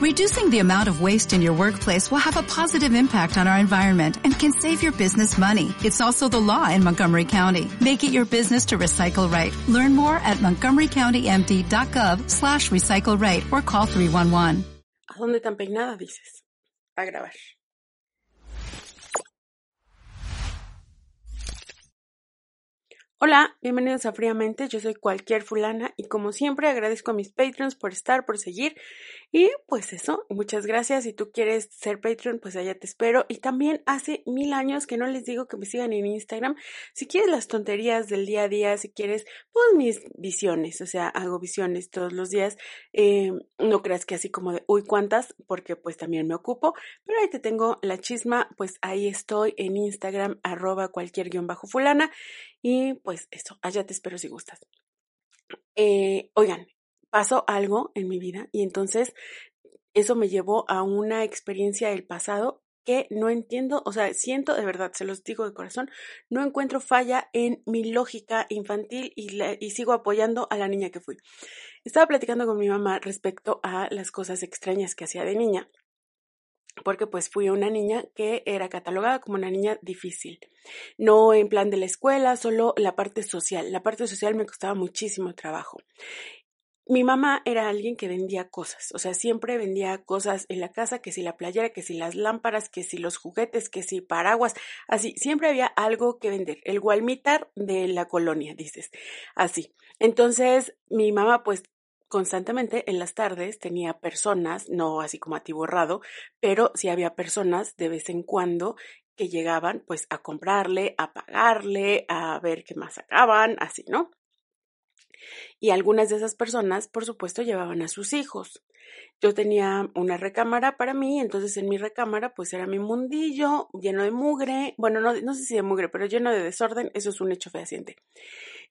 Reducing the amount of waste in your workplace will have a positive impact on our environment and can save your business money. It's also the law in Montgomery County. Make it your business to recycle right. Learn more at montgomerycountymd.gov slash recycle right or call 311. ¿A dónde tan peinada dices? A grabar. Hola, bienvenidos a Fríamente, yo soy cualquier fulana y como siempre agradezco a mis patrons por estar, por seguir y pues eso, muchas gracias. Si tú quieres ser Patreon, pues allá te espero. Y también hace mil años que no les digo que me sigan en Instagram. Si quieres las tonterías del día a día, si quieres, pues mis visiones, o sea, hago visiones todos los días. Eh, no creas que así como de, uy, cuántas, porque pues también me ocupo. Pero ahí te tengo la chisma, pues ahí estoy en Instagram, arroba cualquier guion bajo fulana. Y pues eso, allá te espero si gustas. Eh, oigan, pasó algo en mi vida y entonces eso me llevó a una experiencia del pasado que no entiendo, o sea, siento de verdad, se los digo de corazón, no encuentro falla en mi lógica infantil y, y sigo apoyando a la niña que fui. Estaba platicando con mi mamá respecto a las cosas extrañas que hacía de niña porque pues fui una niña que era catalogada como una niña difícil. No en plan de la escuela, solo la parte social. La parte social me costaba muchísimo trabajo mi mamá era alguien que vendía cosas, o sea, siempre vendía cosas en la casa, que si la playera, que si las lámparas, que si los juguetes, que si paraguas, así, siempre había algo que vender, el gualmitar de la colonia, dices, así. Entonces, mi mamá, pues, constantemente en las tardes tenía personas, no así como atiborrado, pero sí había personas de vez en cuando que llegaban pues a comprarle, a pagarle, a ver qué más sacaban, así, ¿no? Y algunas de esas personas, por supuesto, llevaban a sus hijos. Yo tenía una recámara para mí, entonces en mi recámara pues era mi mundillo lleno de mugre, bueno, no, no sé si de mugre, pero lleno de desorden, eso es un hecho fehaciente.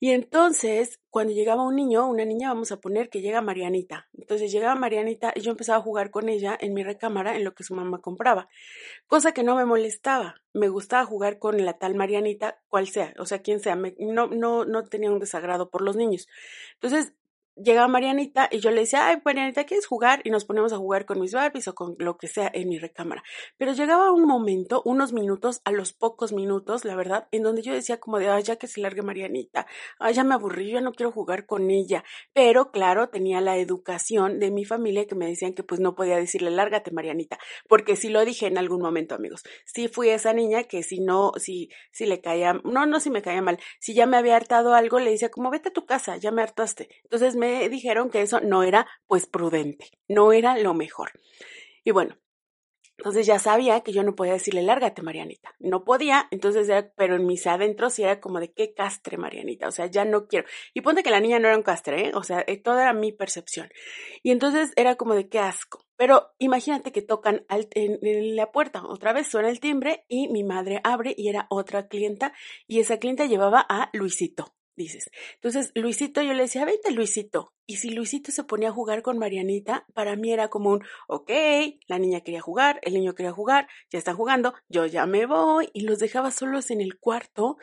Y entonces, cuando llegaba un niño, una niña, vamos a poner que llega Marianita. Entonces llegaba Marianita y yo empezaba a jugar con ella en mi recámara en lo que su mamá compraba, cosa que no me molestaba. Me gustaba jugar con la tal Marianita, cual sea, o sea, quien sea. no, no, no tenía un desagrado por los niños. Entonces, llegaba Marianita y yo le decía, ay, Marianita, ¿quieres jugar? Y nos ponemos a jugar con mis Barbies o con lo que sea en mi recámara. Pero llegaba un momento, unos minutos, a los pocos minutos, la verdad, en donde yo decía como de, ay, ya que se largue Marianita, ay, ya me aburrí, yo no quiero jugar con ella. Pero claro, tenía la educación de mi familia que me decían que pues no podía decirle, lárgate Marianita, porque sí lo dije en algún momento, amigos. Sí fui esa niña que si no, si, si le caía, no, no si me caía mal, si ya me había hartado algo, le decía como, vete a tu casa, ya me hartaste. Entonces me dijeron que eso no era pues prudente, no era lo mejor. Y bueno, entonces ya sabía que yo no podía decirle, lárgate, Marianita. No podía, entonces pero en mis adentros sí era como de qué castre, Marianita. O sea, ya no quiero. Y ponte que la niña no era un castre, ¿eh? O sea, eh, toda era mi percepción. Y entonces era como de qué asco. Pero imagínate que tocan en, la puerta, otra vez suena el timbre y mi madre abre y era otra clienta y esa clienta llevaba a Luisito dices. Entonces, Luisito, yo le decía, vete Luisito. Y si Luisito se ponía a jugar con Marianita, para mí era como un, ok, la niña quería jugar, el niño quería jugar, ya están jugando, yo ya me voy. Y los dejaba solos en el cuarto.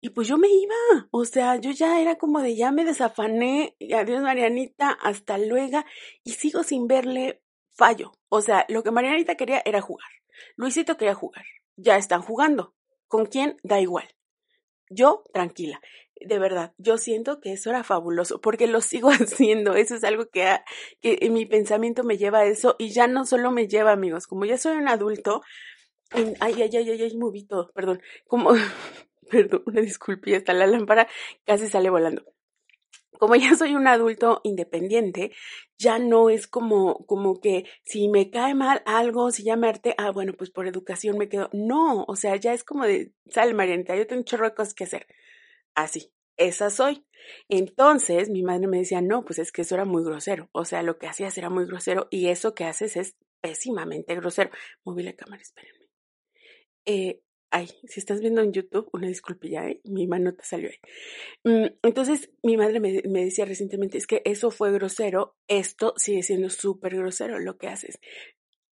Y pues yo me iba, o sea, yo ya era como de ya me desafané, adiós Marianita, hasta luego, y sigo sin verle fallo. O sea, lo que Marianita quería era jugar. Luisito quería jugar. Ya están jugando. ¿Con quién? Da igual. Yo, tranquila de verdad, yo siento que eso era fabuloso, porque lo sigo haciendo, eso es algo que, que mi pensamiento me lleva a eso, y ya no solo me lleva, amigos, como ya soy un adulto, ay, ay, ay, ay, ay, moví todo, perdón, como, perdón, una disculpa, hasta la lámpara casi sale volando. Como ya soy un adulto independiente, ya no es como, como que si me cae mal algo, si ya me arte, ah, bueno, pues por educación me quedo. No, o sea, ya es como de, sal, Marianita, yo tengo un chorro de cosas que hacer así, esa soy. Entonces mi madre me decía, no, pues es que eso era muy grosero, o sea, lo que hacías era muy grosero y eso que haces es pésimamente grosero. Moví la cámara, espérenme. Eh, ay, si estás viendo en YouTube, una disculpilla, ¿eh? mi mano te salió ahí. Mm, entonces, mi madre me, me, decía recientemente, es que eso fue grosero, esto sigue siendo súper grosero lo que haces.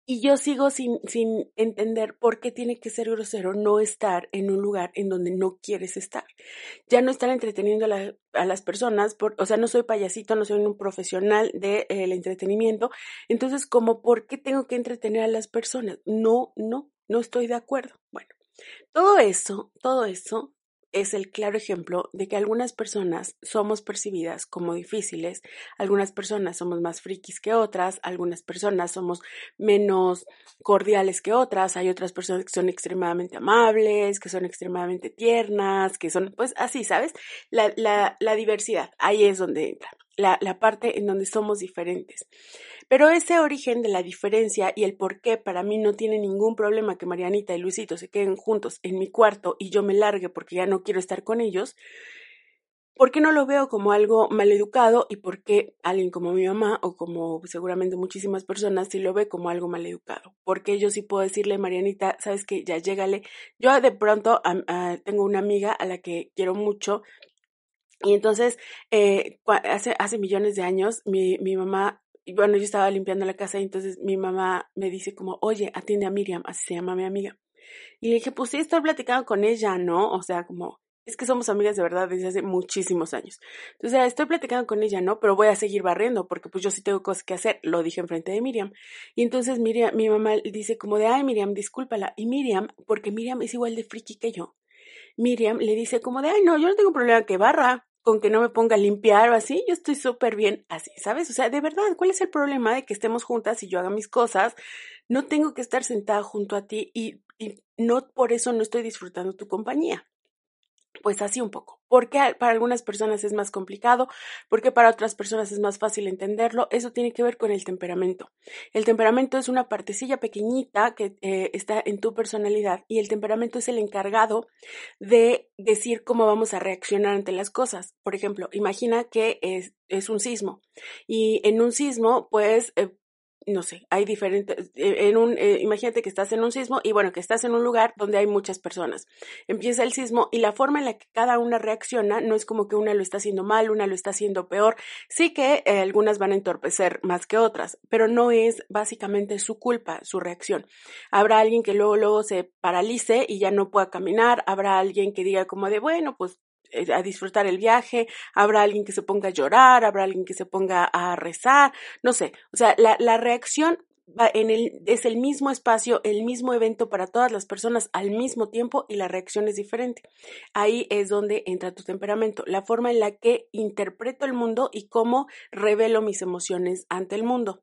Y yo sigo sin, sin entender por qué tiene que ser grosero no estar en un lugar en donde no quieres estar. Ya no estar entreteniendo a, las personas, por, o sea, no soy payasito, no soy un profesional del de, entretenimiento. Entonces, como, ¿por qué tengo que entretener a las personas? No, no, no estoy de acuerdo. Bueno, todo eso, todo eso es el claro ejemplo de que algunas personas somos percibidas como difíciles, algunas personas somos más frikis que otras, algunas personas somos menos cordiales que otras, hay otras personas que son extremadamente amables, que son extremadamente tiernas, que son, pues así, ¿sabes? La, la, la diversidad, ahí es donde entra, la, la parte en donde somos diferentes. Pero ese origen de la diferencia y el por qué para mí no tiene ningún problema que Marianita y Luisito se queden juntos en mi cuarto y yo me largue porque ya no quiero estar con ellos, ¿por qué no lo veo como algo maleducado y por qué alguien como mi mamá o como seguramente muchísimas personas sí lo ve como algo maleducado? Porque yo sí puedo decirle, Marianita, sabes que ya llégale. Yo de pronto tengo una amiga a la que quiero mucho y entonces, eh, hace, hace millones de años, mi, mi mamá y bueno, yo estaba limpiando la casa y entonces mi mamá me dice como, oye, atiende a Miriam, así se llama mi amiga. Y le dije, pues sí, estoy platicando con ella, ¿no? O sea, como, es que somos amigas de verdad desde hace muchísimos años. Entonces, estoy platicando con ella, ¿no? Pero voy a seguir barriendo porque pues yo sí tengo cosas que hacer, lo dije enfrente de Miriam. Y entonces Miriam, mi mamá dice como de, ay, Miriam, discúlpala. Y Miriam, porque Miriam es igual de friki que yo, Miriam le dice como de, ay, no, yo no tengo problema que barra con que no me ponga a limpiar o así, yo estoy súper bien así, ¿sabes? O sea, de verdad, ¿cuál es el problema de que estemos juntas y yo haga mis cosas? No tengo que estar sentada junto a ti y, y no por eso no estoy disfrutando tu compañía. Pues así un poco. Porque para algunas personas es más complicado, porque para otras personas es más fácil entenderlo. Eso tiene que ver con el temperamento. El temperamento es una partecilla pequeñita que eh, está en tu personalidad y el temperamento es el encargado de decir cómo vamos a reaccionar ante las cosas. Por ejemplo, imagina que es, un sismo y en un sismo, pues eh, no sé, hay diferentes, eh, en un, eh, imagínate que estás en un sismo y bueno, que estás en un lugar donde hay muchas personas. Empieza el sismo y la forma en la que cada una reacciona no es como que una lo está haciendo mal, una lo está haciendo peor. Sí que eh, algunas van a entorpecer más que otras, pero no es básicamente su culpa, su reacción. Habrá alguien que luego, luego se paralice y ya no pueda caminar, habrá alguien que diga como de, bueno, pues a disfrutar el viaje, habrá alguien que se ponga a llorar, habrá alguien que se ponga a rezar, no sé, o sea, la, la reacción en el, es el mismo espacio, el mismo evento para todas las personas al mismo tiempo y la reacción es diferente. Ahí es donde entra tu temperamento, la forma en la que interpreto el mundo y cómo revelo mis emociones ante el mundo.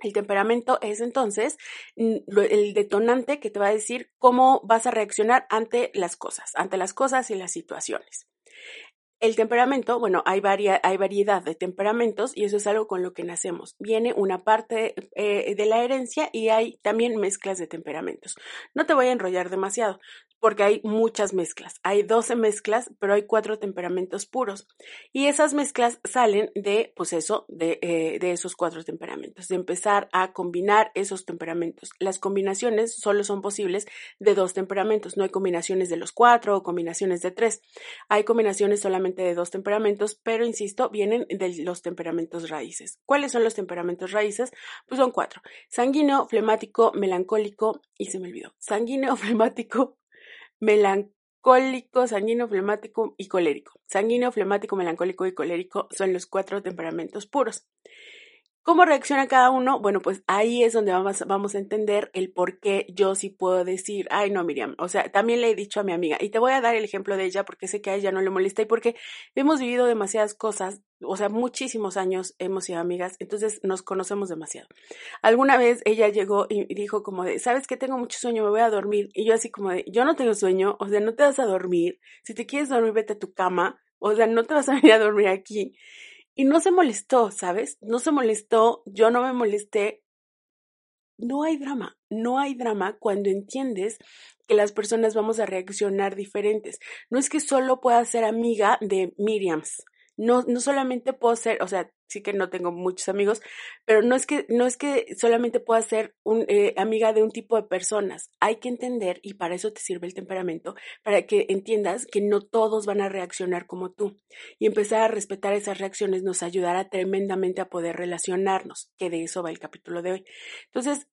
El temperamento es entonces el detonante que te va a decir cómo vas a reaccionar ante las cosas, ante las cosas y las situaciones. El temperamento, bueno, hay, hay variedad de temperamentos y eso es algo con lo que nacemos. Viene una parte eh, de la herencia y hay también mezclas de temperamentos. No te voy a enrollar demasiado porque hay muchas mezclas. Hay 12 mezclas, pero hay cuatro temperamentos puros. Y esas mezclas salen de, pues eso, de, eh, de, esos cuatro temperamentos, de empezar a combinar esos temperamentos. Las combinaciones solo son posibles de dos temperamentos. No hay combinaciones de los cuatro o combinaciones de tres. Hay combinaciones solamente de dos temperamentos, pero insisto, vienen de los temperamentos raíces. ¿Cuáles son los temperamentos raíces? Pues son cuatro. Sanguíneo, flemático, melancólico y se me olvidó. Sanguíneo, flemático, melancólico, sanguíneo, flemático y colérico. Sanguíneo, flemático, melancólico y colérico son los cuatro temperamentos puros. ¿Cómo reacciona cada uno? Bueno, pues ahí es donde vamos, vamos a entender el por qué yo sí puedo decir, ay no, Miriam, o sea, también le he dicho a mi amiga, y te voy a dar el ejemplo de ella porque sé que a ella no le molesta y porque hemos vivido demasiadas cosas, o sea, muchísimos años hemos sido amigas, entonces nos conocemos demasiado. Alguna vez ella llegó y dijo como de, sabes que tengo mucho sueño, me voy a dormir, y yo así como de, yo no tengo sueño, o sea, no te vas a dormir, si te quieres dormir, vete a tu cama, o sea, no te vas a venir a dormir aquí. Y no se molestó, ¿sabes? No se molestó, yo no me molesté. No hay drama, no hay drama cuando entiendes que las personas vamos a reaccionar diferentes. No es que solo pueda ser amiga de Miriams, no, no solamente puedo ser, o sea, sí que no tengo muchos amigos, pero no es que, no es que solamente pueda ser un, eh, amiga de un tipo de personas. Hay que entender, y para eso te sirve el temperamento, para que entiendas que no todos van a reaccionar como tú. Y empezar a respetar esas reacciones nos ayudará tremendamente a poder relacionarnos, que de eso va el capítulo de hoy. Entonces,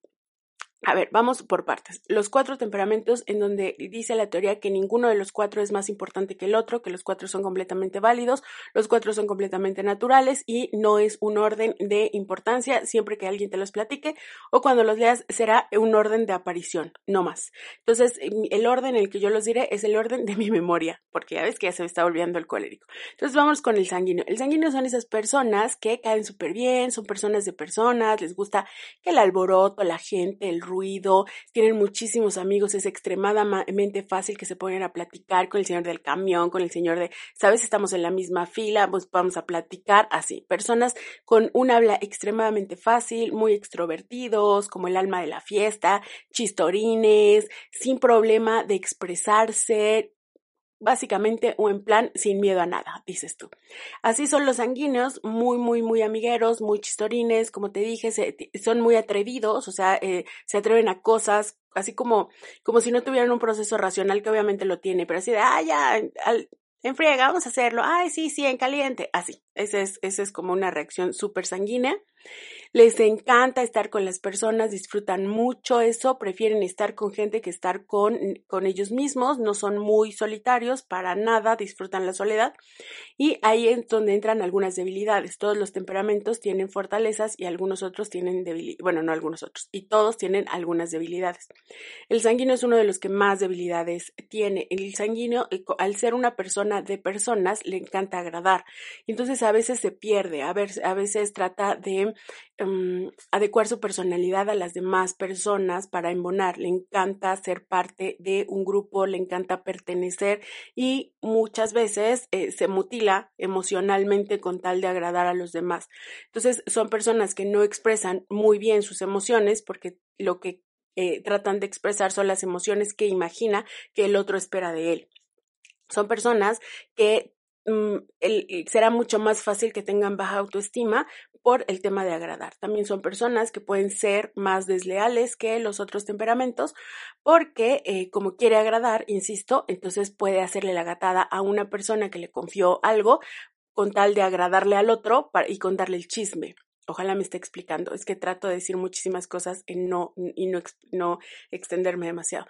A ver, vamos por partes. Los cuatro temperamentos en donde dice la teoría que ninguno de los cuatro es más importante que el otro, que los cuatro son completamente válidos, los cuatro son completamente naturales y no es un orden de importancia siempre que alguien te los platique o cuando los leas será un orden de aparición, no más. Entonces, el orden en el que yo los diré es el orden de mi memoria, porque ya ves que ya se me está volviendo el colérico. Entonces, vamos con el sanguíneo. El sanguíneo son esas personas que caen súper bien, son personas de personas, les gusta el alboroto, la gente, el ruido, tienen muchísimos amigos, es extremadamente fácil que se pongan a platicar con el señor del camión, con el señor de, sabes, estamos en la misma fila, pues vamos a platicar así. Personas con un habla extremadamente fácil, muy extrovertidos, como el alma de la fiesta, chistorines, sin problema de expresarse, básicamente o en plan sin miedo a nada, dices tú. Así son los sanguíneos, muy, muy, muy amigueros, muy chistorines, como te dije, son muy atrevidos, o sea, eh, se atreven a cosas, así como, como si no tuvieran un proceso racional que obviamente lo tiene, pero así de, ah, ya, al, en friega, vamos a hacerlo, ay, sí, sí, en caliente, así, esa es, ese es como una reacción súper sanguínea. Les encanta estar con las personas, disfrutan mucho eso, prefieren estar con gente que estar con, con ellos mismos, no son muy solitarios, para nada disfrutan la soledad. Y ahí es donde entran algunas debilidades. Todos los temperamentos tienen fortalezas y algunos otros tienen debilidades, bueno, no algunos otros, y todos tienen algunas debilidades. El sanguíneo es uno de los que más debilidades tiene. El sanguíneo, eh, al ser una persona de personas, le encanta agradar. Entonces a veces se pierde, a, a veces trata de Em, adecuar su personalidad a las demás personas para embonar. Le encanta ser parte de un grupo, le encanta pertenecer y muchas veces eh, se mutila emocionalmente con tal de agradar a los demás. Entonces son personas que no expresan muy bien sus emociones porque lo que eh, tratan de expresar son las emociones que imagina que el otro espera de él. Son personas que mm, será mucho más fácil que tengan baja autoestima por el tema de agradar. También son personas que pueden ser más desleales que los otros temperamentos porque eh, como quiere agradar, insisto, entonces puede hacerle la gatada a una persona que le confió algo con tal de agradarle al otro y contarle el chisme. Ojalá me esté explicando. Es que trato de decir muchísimas cosas y no, y no, no extenderme demasiado.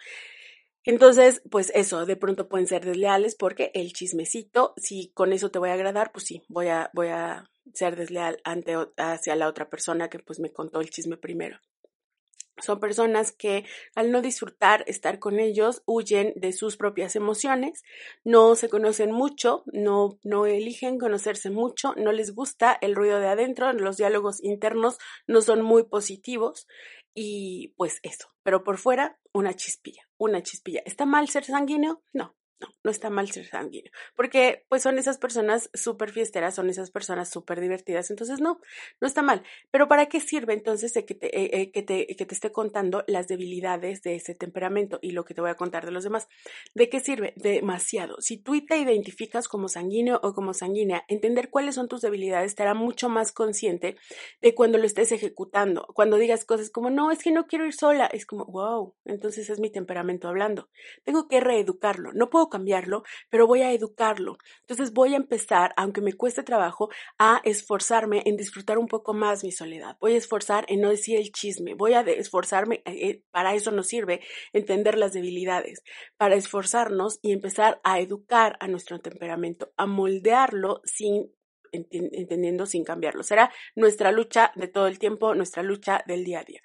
Entonces, pues eso, de pronto pueden ser desleales porque el chismecito, si con eso te voy a agradar, pues sí, voy a, voy a ser desleal ante, hacia la otra persona que pues me contó el chisme primero. Son personas que al no disfrutar estar con ellos huyen de sus propias emociones, no se conocen mucho, no, no eligen conocerse mucho, no les gusta el ruido de adentro, los diálogos internos no son muy positivos y pues eso, pero por fuera una chispilla, una chispilla. ¿Está mal ser sanguíneo? No, no, no está mal ser sanguíneo, porque pues son esas personas súper fiesteras, son esas personas súper divertidas, entonces no, no está mal. Pero ¿para qué sirve entonces que, te, eh, eh, que, te, que te esté contando las debilidades de ese temperamento y lo que te voy a contar de los demás? ¿De qué sirve? Demasiado. Si tú te identificas como sanguíneo o como sanguínea, entender cuáles son tus debilidades te hará mucho más consciente de cuando lo estés ejecutando, cuando digas cosas como, no, es que no quiero ir sola, es como, wow, entonces es mi temperamento hablando. Tengo que reeducarlo, no puedo cambiarlo, pero voy a educarlo. Entonces voy a empezar, aunque me cueste trabajo, a esforzarme en disfrutar un poco más mi soledad. Voy a esforzar en no decir el chisme. Voy a esforzarme, eh, eh, para eso nos sirve entender las debilidades, para esforzarnos y empezar a educar a nuestro temperamento, a moldearlo sin entendiendo sin cambiarlo. Será nuestra lucha de todo el tiempo, nuestra lucha del día a día.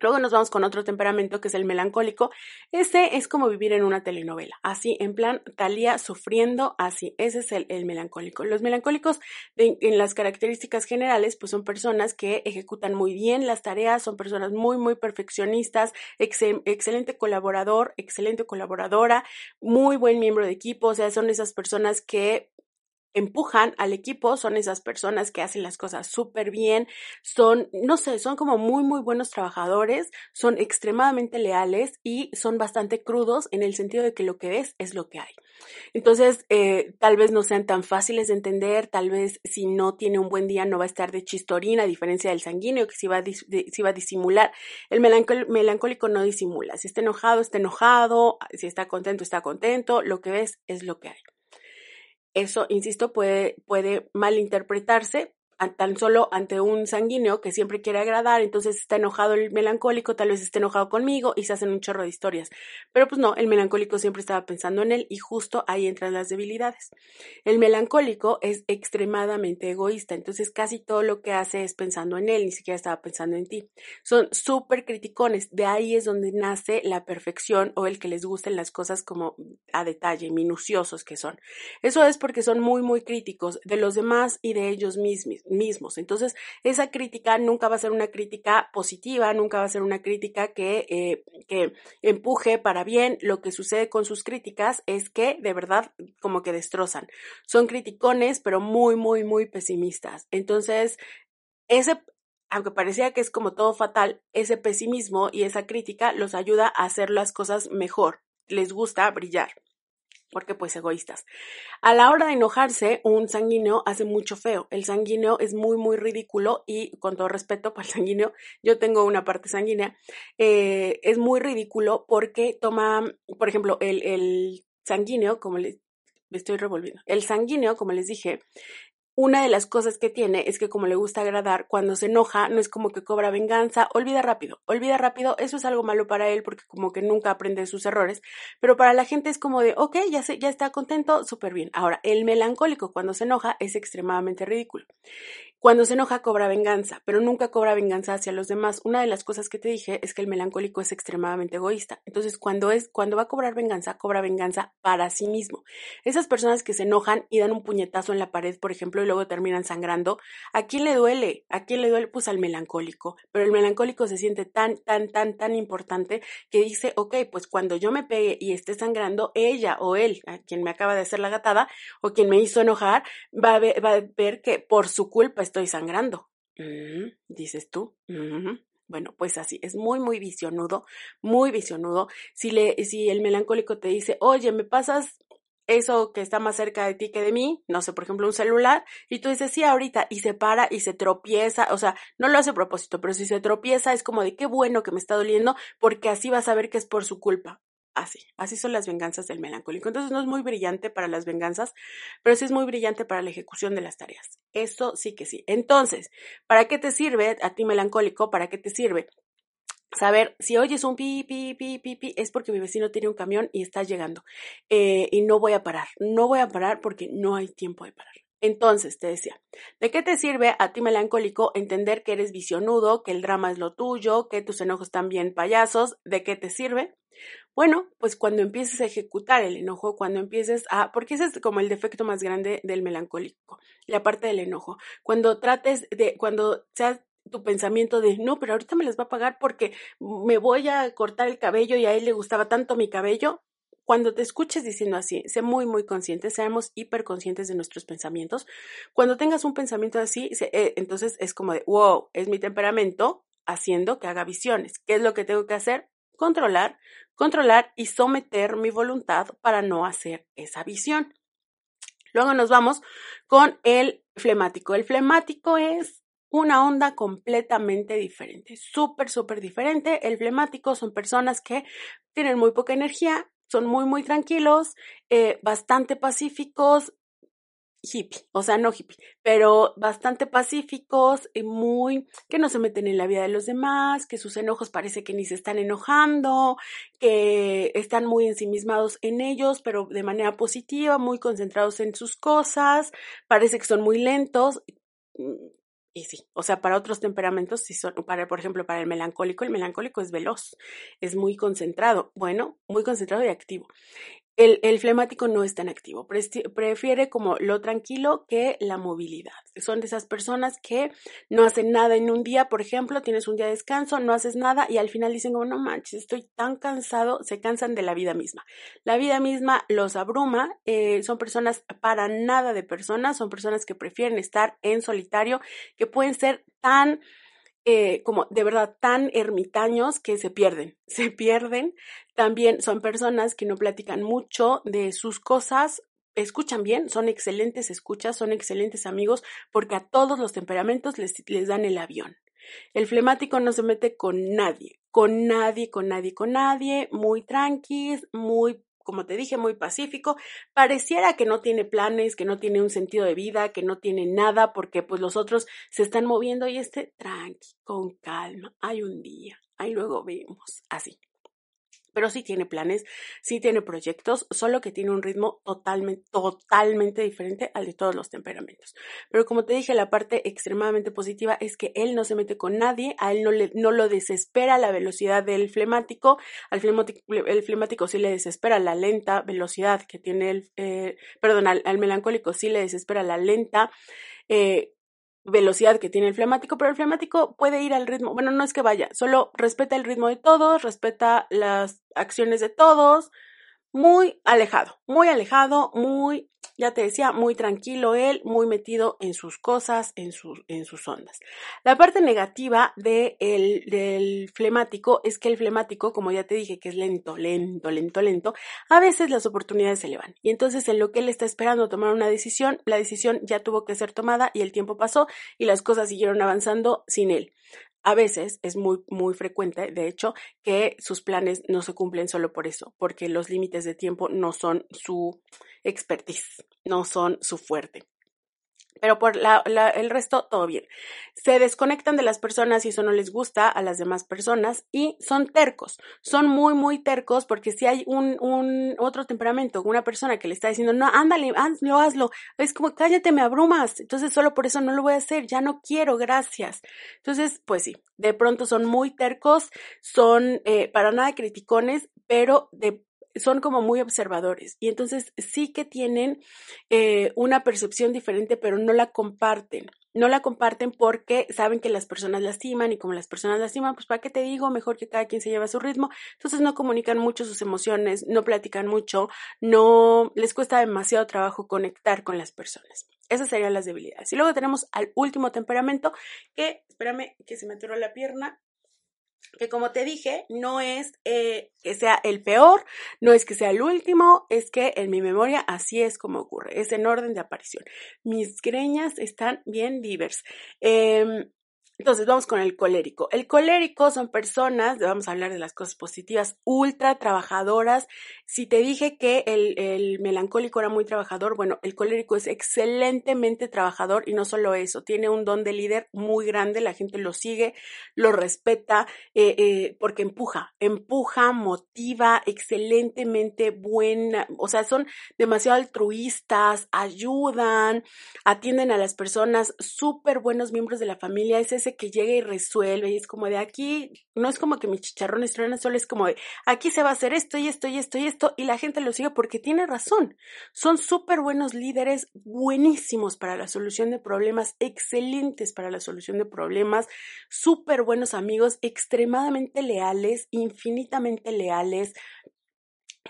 Luego nos vamos con otro temperamento que es el melancólico. Ese es como vivir en una telenovela, así, en plan Talía sufriendo, así, ese es el, melancólico. Los melancólicos, en las características generales, pues son personas que ejecutan muy bien las tareas, son personas muy, muy perfeccionistas, excelente colaborador, excelente colaboradora, muy buen miembro de equipo, o sea, son esas personas que empujan al equipo, son esas personas que hacen las cosas súper bien, son, no sé, son como muy, muy buenos trabajadores, son extremadamente leales y son bastante crudos en el sentido de que lo que ves es lo que hay. Entonces, eh, tal vez no sean tan fáciles de entender, tal vez si no tiene un buen día no va a estar de chistorina, a diferencia del sanguíneo que sí va a, va a disimular. El melancólico no disimula, si está enojado, está enojado, si está contento, está contento, lo que ves es lo que hay. Eso, insisto, puede, puede malinterpretarse tan solo ante un sanguíneo que siempre quiere agradar, entonces está enojado el melancólico, tal vez esté enojado conmigo y se hacen un chorro de historias. Pero pues no, el melancólico siempre estaba pensando en él y justo ahí entran las debilidades. El melancólico es extremadamente egoísta, entonces casi todo lo que hace es pensando en él, ni siquiera estaba pensando en ti. Son súper criticones, de ahí es donde nace la perfección o el que les gusten las cosas como a detalle, minuciosos que son. Eso es porque son muy, muy críticos de los demás y de ellos mismos. Entonces, esa crítica nunca va a ser una crítica positiva, nunca va a ser una crítica que, eh, que empuje para bien. Lo que sucede con sus críticas es que de verdad como que destrozan. Son criticones, pero muy, muy, muy pesimistas. Entonces, ese, aunque parecía que es como todo fatal, ese pesimismo y esa crítica los ayuda a hacer las cosas mejor. Les gusta brillar porque pues egoístas. A la hora de enojarse, un sanguíneo hace mucho feo. El sanguíneo es muy, muy ridículo y con todo respeto para el sanguíneo, yo tengo una parte sanguínea, eh, es muy ridículo porque toma, por ejemplo, el, el sanguíneo, como les estoy revolviendo, el sanguíneo, como les dije, una de las cosas que tiene es que como le gusta agradar, cuando se enoja no es como que cobra venganza, olvida rápido, olvida rápido, eso es algo malo para él porque como que nunca aprende sus errores, pero para la gente es como de, ok, ya, se, ya está contento, súper bien. Ahora, el melancólico cuando se enoja es extremadamente ridículo. Cuando se enoja cobra venganza, pero nunca cobra venganza hacia los demás. Una de las cosas que te dije es que el melancólico es extremadamente egoísta. Entonces, cuando es cuando va a cobrar venganza, cobra venganza para sí mismo. Esas personas que se enojan y dan un puñetazo en la pared, por ejemplo, luego terminan sangrando, ¿a quién le duele? ¿A quién le duele? Pues al melancólico. Pero el melancólico se siente tan, tan, tan, tan importante que dice, ok, pues cuando yo me pegue y esté sangrando, ella o él, a quien me acaba de hacer la gatada o quien me hizo enojar, va a ver, va a ver que por su culpa estoy sangrando. Mm, dices tú. Bueno, pues así, es muy, muy visionudo, muy visionudo. Si, le, si el melancólico te dice, oye, me pasas eso que está más cerca de ti que de mí, no sé, por ejemplo, un celular, y tú dices, sí, ahorita, y se para y se tropieza, o sea, no lo hace a propósito, pero si se tropieza es como de qué bueno que me está doliendo, porque así vas a ver que es por su culpa así, así son las venganzas del melancólico. Entonces no es muy brillante para las venganzas, pero sí es muy brillante para la ejecución de las tareas. Eso sí que sí. Entonces, ¿para qué te sirve a ti melancólico? ¿Para qué te sirve? Saber si oyes un pi, pi, pi, pi, pi, es porque mi vecino tiene un camión y está llegando. Eh, y no voy a parar. No voy a parar porque no hay tiempo de parar. Entonces, te decía, ¿de qué te sirve a ti melancólico entender que eres visionudo, que el drama es lo tuyo, que tus enojos están bien payasos? ¿De qué te sirve? Bueno, pues cuando empieces a ejecutar el enojo, cuando empieces a, porque ese es como el defecto más grande del melancólico, la parte del enojo. Cuando trates de, cuando sea tu pensamiento de, no, pero ahorita me las va a pagar porque me voy a cortar el cabello y a él le gustaba tanto mi cabello, cuando te escuches diciendo así, sé muy, muy consciente, seamos hiperconscientes de nuestros pensamientos. Cuando tengas un pensamiento así, eh, entonces es como de, wow, es mi temperamento haciendo que haga visiones. ¿Qué es lo que tengo que hacer? Controlar, controlar y someter mi voluntad para no hacer esa visión. Luego nos vamos con el flemático. El flemático es una onda completamente diferente, súper, súper diferente. El flemático son personas que tienen muy poca energía, son muy, muy tranquilos, eh, bastante pacíficos, hippie, o sea, no hippie, pero bastante pacíficos y muy que no se meten en la vida de los demás, que sus enojos parece que ni se están enojando, que están muy ensimismados en ellos, pero de manera positiva, muy concentrados en sus cosas, parece que son muy lentos. Y sí, o sea, para otros temperamentos, si son, para, por ejemplo, para el melancólico, el melancólico es veloz, es muy concentrado, bueno, muy concentrado y activo. El, flemático no es tan activo, prefiere como lo tranquilo que la movilidad. Son de esas personas que no hacen nada en un día, por ejemplo, tienes un día de descanso, no haces nada y al final dicen como no manches, estoy tan cansado, se cansan de la vida misma. La vida misma los abruma, eh, son personas para nada de personas, son personas que prefieren estar en solitario, que pueden ser tan eh, como de verdad tan ermitaños que se pierden, se pierden. También son personas que no platican mucho de sus cosas, escuchan bien, son excelentes escuchas, son excelentes amigos, porque a todos los temperamentos les, dan el avión. El flemático no se mete con nadie, con nadie, con nadie, con nadie, muy tranquis, muy como te dije, muy pacífico. Pareciera que no tiene planes, que no tiene un sentido de vida, que no tiene nada, porque pues los otros se están moviendo y este tranqui, con calma. Hay un día, ahí luego vemos, así pero sí tiene planes, sí tiene proyectos, solo que tiene un ritmo totalmente, totalmente diferente al de todos los temperamentos. Pero como te dije, la parte extremadamente positiva es que él no se mete con nadie, a él no, le, no lo desespera la velocidad del flemático, al flemático, el flemático sí le desespera la lenta velocidad que tiene el, eh, perdón, al, al, melancólico sí le desespera la lenta. Eh, velocidad que tiene el flemático, pero el flemático puede ir al ritmo, bueno, no es que vaya, solo respeta el ritmo de todos, respeta las acciones de todos, muy alejado, muy alejado, muy, ya te decía, muy tranquilo él, muy metido en sus cosas, en sus, en sus ondas. La parte negativa de el, del flemático es que el flemático, como ya te dije, que es lento, lento, lento, lento, a veces las oportunidades se le van. Y entonces en lo que él está esperando tomar una decisión, la decisión ya tuvo que ser tomada y el tiempo pasó y las cosas siguieron avanzando sin él. A veces es muy, muy frecuente, de hecho, que sus planes no se cumplen solo por eso, porque los límites de tiempo no son su expertise, no son su fuerte pero por la, el resto todo bien. Se desconectan de las personas y eso no les gusta a las demás personas y son tercos, son muy, muy tercos porque si hay un, un otro temperamento, una persona que le está diciendo, no, ándale, hazlo, hazlo, es como, cállate, me abrumas, entonces solo por eso no lo voy a hacer, ya no quiero, gracias. Entonces, pues sí, de pronto son muy tercos, son eh, para nada criticones, pero de son como muy observadores y entonces sí que tienen eh, una percepción diferente, pero no la comparten. No la comparten porque saben que las personas lastiman y como las personas lastiman, pues para qué te digo, mejor que cada quien se lleve a su ritmo. Entonces no comunican mucho sus emociones, no platican mucho, no les cuesta demasiado trabajo conectar con las personas. Esas serían las debilidades. Y luego tenemos al último temperamento que, espérame que se me atoró la pierna, que como te dije, no es eh, que sea el peor, no es que sea el último, es que en mi memoria así es como ocurre, es en orden de aparición. Mis greñas están bien diversas. Em, entonces vamos con el colérico. El colérico son personas, vamos a hablar de las cosas positivas, ultra trabajadoras. Si te dije que el, el, melancólico era muy trabajador, bueno, el colérico es excelentemente trabajador y no solo eso, tiene un don de líder muy grande, la gente lo sigue, lo respeta, eh, eh, porque empuja, empuja, motiva, excelentemente buena, o sea, son demasiado altruistas, ayudan, atienden a las personas, súper buenos miembros de la familia, es ese que llega y resuelve y es como de aquí, no es como que mis chicharrones truenan, solo es como de aquí se va a hacer esto y esto y esto y esto y la gente lo sigue porque tiene razón. Son súper buenos líderes, buenísimos para la solución de problemas, excelentes para la solución de problemas, súper buenos amigos, extremadamente leales, infinitamente leales,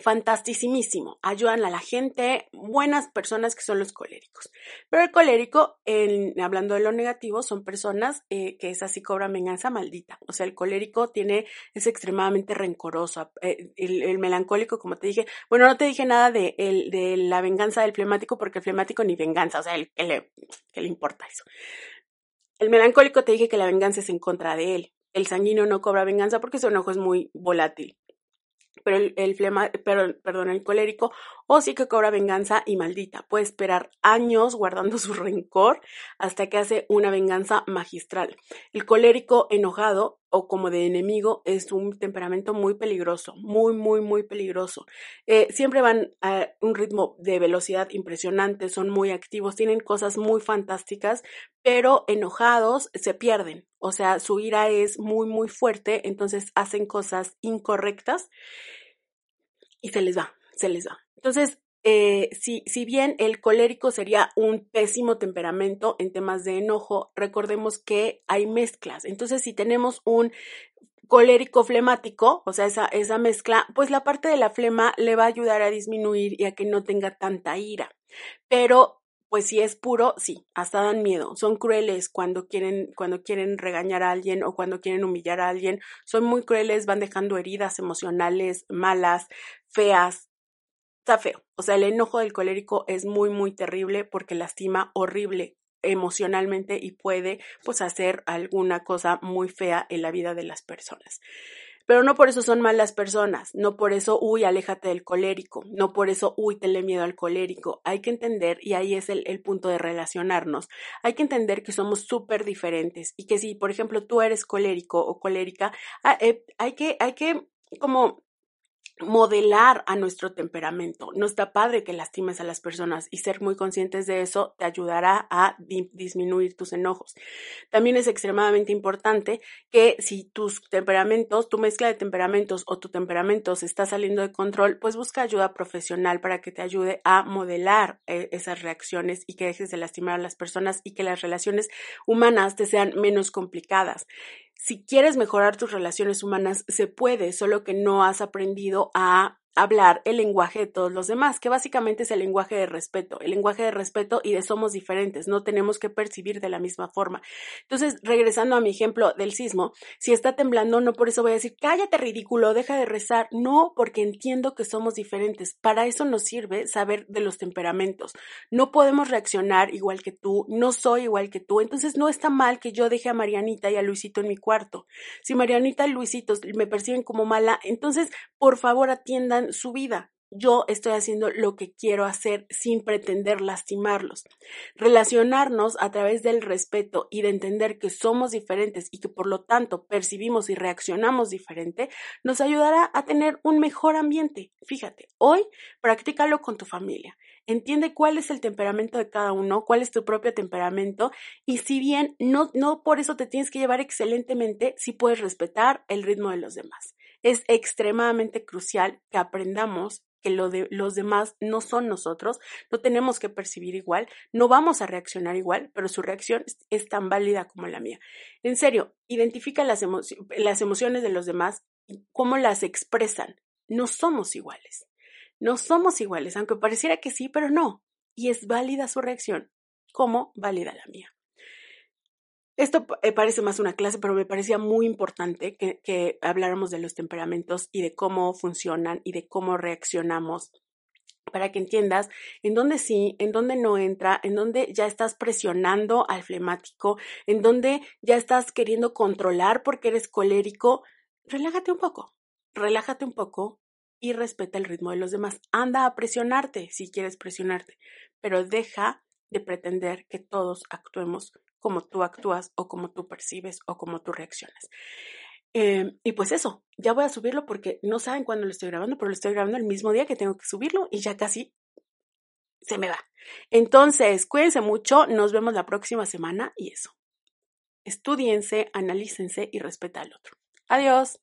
fantasticísimo, ayudan a la gente, buenas personas que son los coléricos. Pero el colérico, en, hablando de lo negativo, son personas eh, que es así cobra venganza maldita. O sea, el colérico tiene, es extremadamente rencoroso. Eh, el, melancólico, como te dije, bueno, no te dije nada de, la venganza del flemático, porque el flemático ni venganza, o sea, el, ¿qué le importa eso? El melancólico te dije que la venganza es en contra de él. El sanguíneo no cobra venganza porque su enojo es muy volátil pero el, flema, pero, perdón, el colérico, o sí que cobra venganza y maldita. Puede esperar años guardando su rencor hasta que hace una venganza magistral. El colérico enojado o como de enemigo es un temperamento muy peligroso, muy, muy, muy peligroso. Eh, siempre van a un ritmo de velocidad impresionante, son muy activos, tienen cosas muy fantásticas, pero enojados se pierden. O sea, su ira es muy, muy fuerte, entonces hacen cosas incorrectas y se les va, se les va. Entonces, eh, si, si bien el colérico sería un pésimo temperamento en temas de enojo, recordemos que hay mezclas. Entonces, si tenemos un colérico flemático, o sea, esa, esa mezcla, pues la parte de la flema le va a ayudar a disminuir y a que no tenga tanta ira. Pero pues si es puro, sí, hasta dan miedo. Son crueles cuando quieren, cuando quieren regañar a alguien o cuando quieren humillar a alguien. Son muy crueles, van dejando heridas emocionales malas, feas. Está feo. O sea, el enojo del colérico es muy, muy terrible porque lastima horrible, emocionalmente y puede pues hacer alguna cosa muy fea en la vida de las personas. Pero no por eso son malas personas, no por eso, uy, aléjate del colérico, no por eso, uy, tenle miedo al colérico. Hay que entender, y ahí es el, el punto de relacionarnos, hay que entender que somos súper diferentes y que si, por ejemplo, tú eres colérico o colérica, ah, eh, hay que, hay que como modelar a nuestro temperamento. No está padre que lastimes a las personas y ser muy conscientes de eso te ayudará a disminuir tus enojos. También es extremadamente importante que si tus temperamentos, tu mezcla de temperamentos o tu temperamento se está saliendo de control, pues busca ayuda profesional para que te ayude a modelar eh, esas reacciones y que dejes de lastimar a las personas y que las relaciones humanas te sean menos complicadas si quieres mejorar tus relaciones humanas, se puede, solo que no has aprendido a hablar el lenguaje de todos los demás, que básicamente es el lenguaje de respeto, el lenguaje de respeto y de somos diferentes, no tenemos que percibir de la misma forma. Entonces, regresando a mi ejemplo del sismo, si está temblando, no por eso voy a decir, cállate ridículo, deja de rezar, no, porque entiendo que somos diferentes. Para eso nos sirve saber de los temperamentos. No podemos reaccionar igual que tú, no soy igual que tú, entonces no está mal que yo deje a Marianita y a Luisito en mi cuarto. Si Marianita y Luisito me perciben como mala, entonces, por favor, atiendan su vida. Yo estoy haciendo lo que quiero hacer sin pretender lastimarlos. Relacionarnos a través del respeto y de entender que somos diferentes y que por lo tanto percibimos y reaccionamos diferente nos ayudará a tener un mejor ambiente. Fíjate, hoy practícalo con tu familia. Entiende cuál es el temperamento de cada uno, cuál es tu propio temperamento y si bien no, no por eso te tienes que llevar excelentemente, si puedes respetar el ritmo de los demás es extremadamente crucial que aprendamos que los demás no son nosotros, no tenemos que percibir igual, no vamos a reaccionar igual, pero su reacción es, tan válida como la mía. En serio, identifica las, las emociones de los demás cómo las expresan. No somos iguales. No somos iguales, aunque pareciera que sí, pero no. Y es válida su reacción, como válida la mía. Esto eh, parece más una clase, pero me parecía muy importante que, habláramos de los temperamentos y de cómo funcionan y de cómo reaccionamos para que entiendas en dónde sí, en dónde no entra, en dónde ya estás presionando al flemático, en dónde ya estás queriendo controlar porque eres colérico. Relájate un poco, relájate un poco y respeta el ritmo de los demás. Anda a presionarte si quieres presionarte, pero deja de pretender que todos actuemos como tú actúas o como tú percibes o como tú reaccionas. Em, y pues eso, ya voy a subirlo porque no saben cuándo lo estoy grabando, pero lo estoy grabando el mismo día que tengo que subirlo y ya casi se me va. Entonces, cuídense mucho, nos vemos la próxima semana y eso. Estudiense, analícense y respeta al otro. Adiós.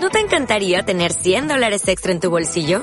¿No te encantaría tener 100 dólares extra en tu bolsillo?